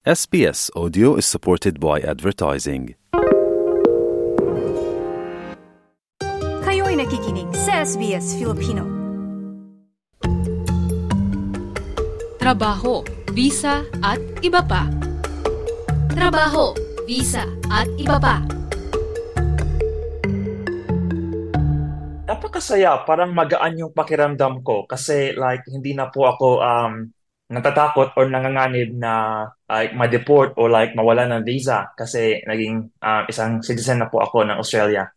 SBS Audio is supported by advertising. Kayo'y nakikinig sa SBS Filipino. Trabaho, visa at iba pa. Trabaho, visa at iba pa. Napakasaya, parang magaan yung pakiramdam ko kasi like hindi na po ako um natatakot or nanganganib na like ma-deport o like mawala ng visa kasi naging uh, isang citizen na po ako ng Australia.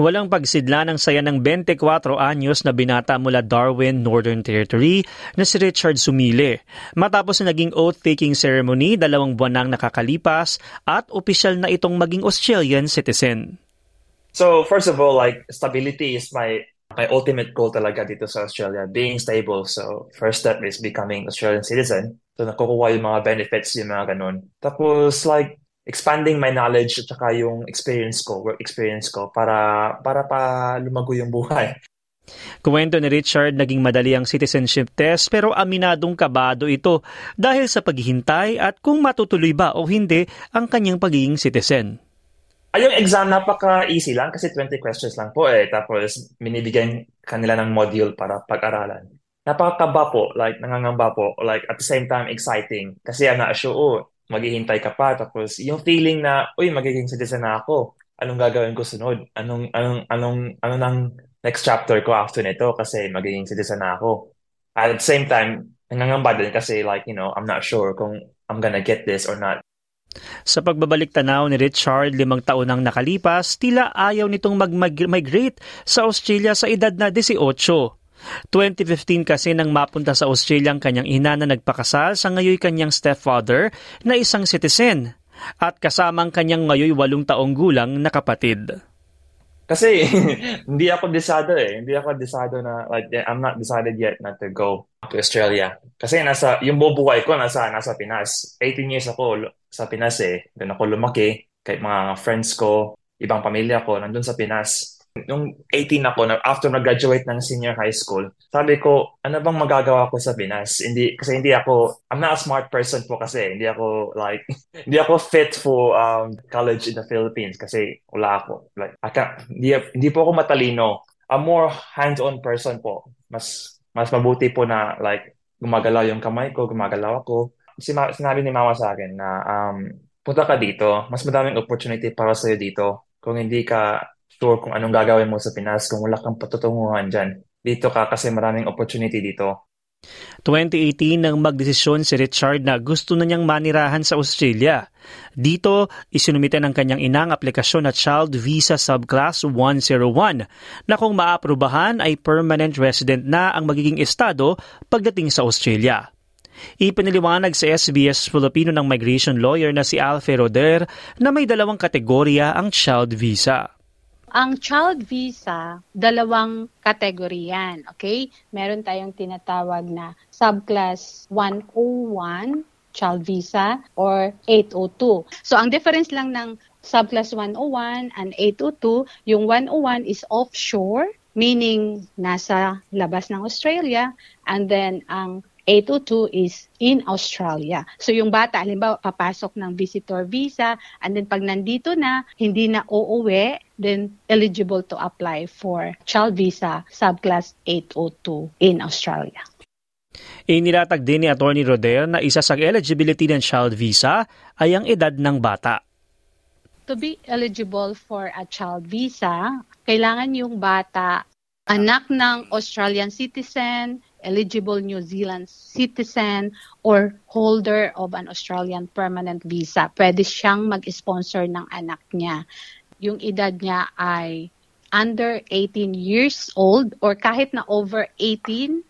Walang pagsidla ng saya ng 24 anyos na binata mula Darwin, Northern Territory na si Richard Sumile. Matapos na naging oath-taking ceremony, dalawang buwan nang nakakalipas at opisyal na itong maging Australian citizen. So first of all, like stability is my my ultimate goal talaga dito sa Australia, being stable. So, first step is becoming Australian citizen. So, nakukuha yung mga benefits, yung mga ganun. Tapos, like, expanding my knowledge at saka yung experience ko, work experience ko, para, para pa lumago yung buhay. Kuwento ni Richard, naging madali ang citizenship test pero aminadong kabado ito dahil sa paghihintay at kung matutuloy ba o hindi ang kanyang pagiging citizen. Ay, yung exam napaka-easy lang kasi 20 questions lang po eh. Tapos minibigyan kanila ng module para pag-aralan. Napakakaba po, like nangangamba po, like at the same time exciting. Kasi I'm not sure, oh, maghihintay ka pa. Tapos yung feeling na, uy, magiging citizen na ako. Anong gagawin ko sunod? Anong, anong, anong, ano nang next chapter ko after nito kasi magiging citizen na ako. At the same time, nangangamba din kasi like, you know, I'm not sure kung I'm gonna get this or not. Sa pagbabalik tanaw ni Richard limang taon nang nakalipas, tila ayaw nitong mag-migrate sa Australia sa edad na 18. 2015 kasi nang mapunta sa Australia ang kanyang ina na nagpakasal sa ngayoy kanyang stepfather na isang citizen at kasama ang kanyang ngayoy walong taong gulang na kapatid. Kasi hindi ako desado eh. Hindi ako desado na like I'm not decided yet not to go to Australia. Kasi nasa yung bubuhay ko nasa nasa Pinas. 18 years ako sa Pinas eh. Doon ako lumaki. Kahit mga friends ko, ibang pamilya ko nandun sa Pinas. Nung 18 ako, after mag-graduate ng senior high school, sabi ko, ano bang magagawa ko sa Pinas? Hindi, kasi hindi ako, I'm not a smart person po kasi. Hindi ako, like, hindi ako fit for um, college in the Philippines kasi wala ako. Like, I can't, hindi, hindi po ako matalino. I'm more hands-on person po. Mas, mas mabuti po na, like, gumagalaw yung kamay ko, gumagalaw ako. Sinabi ni mama sa akin na, um, punta ka dito. Mas madaming opportunity para sa'yo dito. Kung hindi ka sure kung anong gagawin mo sa Pinas kung wala kang patutunguhan dyan. Dito ka kasi maraming opportunity dito. 2018 nang magdesisyon si Richard na gusto na niyang manirahan sa Australia. Dito, isinumite ng kanyang inang aplikasyon na Child Visa Subclass 101 na kung maaprubahan ay permanent resident na ang magiging estado pagdating sa Australia. Ipiniliwanag sa SBS Filipino ng migration lawyer na si Alfie Roder na may dalawang kategorya ang child visa. Ang child visa, dalawang kategory yan, okay? Meron tayong tinatawag na subclass 101 child visa or 802. So ang difference lang ng subclass 101 and 802, yung 101 is offshore, meaning nasa labas ng Australia, and then ang 802 is in Australia. So yung bata, halimbawa, papasok ng visitor visa, and then pag nandito na, hindi na uuwi, then eligible to apply for child visa subclass 802 in Australia. Inilatag din ni Attorney Roder na isa sa eligibility ng child visa ay ang edad ng bata. To be eligible for a child visa, kailangan yung bata anak ng Australian citizen, eligible New Zealand citizen, or holder of an Australian permanent visa. Pwede siyang mag-sponsor ng anak niya. Yung edad niya ay under 18 years old or kahit na over 18,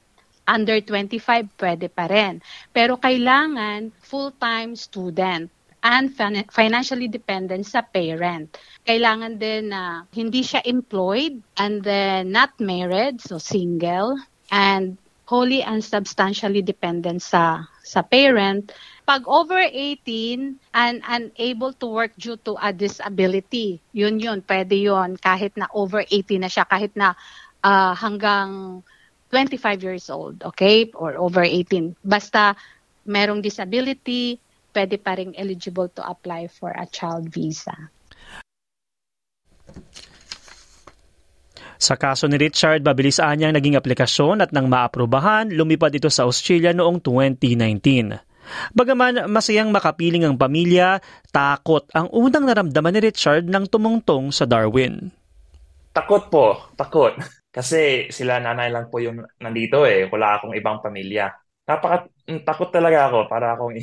under 25, pwede pa rin. Pero kailangan full-time student and financially dependent sa parent. Kailangan din na hindi siya employed and then not married, so single, and wholly and substantially dependent sa sa parent. Pag over 18 and unable to work due to a disability, yun yun, pwede yun kahit na over 18 na siya, kahit na uh, hanggang 25 years old, okay? Or over 18. Basta merong disability, pwede pa rin eligible to apply for a child visa. Sa kaso ni Richard, mabilis anyang naging aplikasyon at nang maaprubahan, lumipad ito sa Australia noong 2019. Bagaman masayang makapiling ang pamilya, takot ang unang naramdaman ni Richard nang tumungtong sa Darwin. Takot po, takot. Kasi sila nanay lang po yung nandito eh. Wala akong ibang pamilya. Napaka takot talaga ako para akong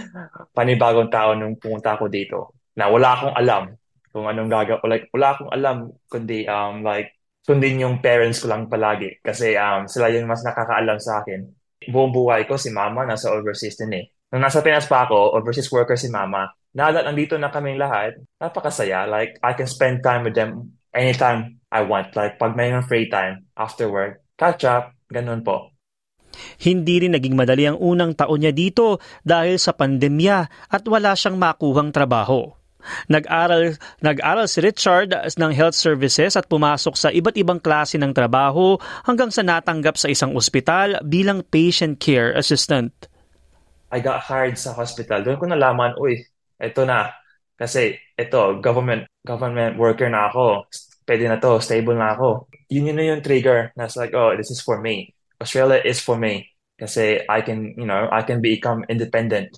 panibagong tao nung pumunta ako dito. Na wala akong alam kung anong gagawin. Like, wala akong alam kundi um, like sundin yung parents ko lang palagi kasi um, sila yung mas nakakaalam sa akin. Buong buhay ko si mama nasa overseas din eh. Nung nasa Pinas pa ako, overseas worker si mama, now that nandito na kaming lahat, napakasaya. Like, I can spend time with them anytime I want. Like, pag may free time after work, catch up, ganun po. Hindi rin naging madali ang unang taon niya dito dahil sa pandemya at wala siyang makuhang trabaho. Nag-aral, nag-aral si Richard ng health services at pumasok sa iba't ibang klase ng trabaho hanggang sa natanggap sa isang ospital bilang patient care assistant. I got hired sa hospital. Doon ko nalaman, uy, eto na. Kasi ito, government government worker na ako. Pwede na to, stable na ako. Yun yun yung trigger. Na like, oh, this is for me. Australia is for me. Kasi I can, you know, I can become independent.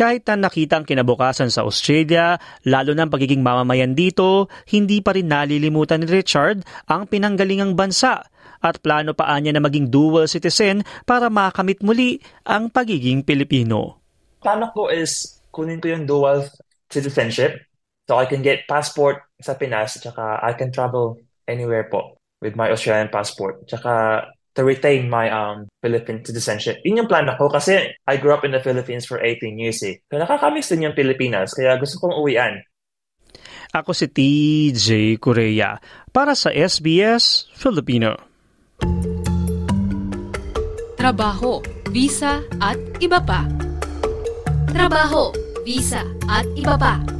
Kahit na nakita ang kinabukasan sa Australia, lalo ang pagiging mamamayan dito, hindi pa rin nalilimutan ni Richard ang pinanggalingang bansa at plano pa niya na maging dual citizen para makamit muli ang pagiging Pilipino. Plano ko is kunin ko yung dual citizenship so I can get passport sa Pinas tsaka I can travel anywhere po with my Australian passport. Tsaka to retain my um Philippine citizenship. Yun yung plan ko kasi I grew up in the Philippines for 18 years eh. So nakakamiss din yung Pilipinas kaya gusto kong uwian. Ako si TJ Korea para sa SBS Filipino. Trabaho, visa at iba pa. Trabaho, visa at iba pa.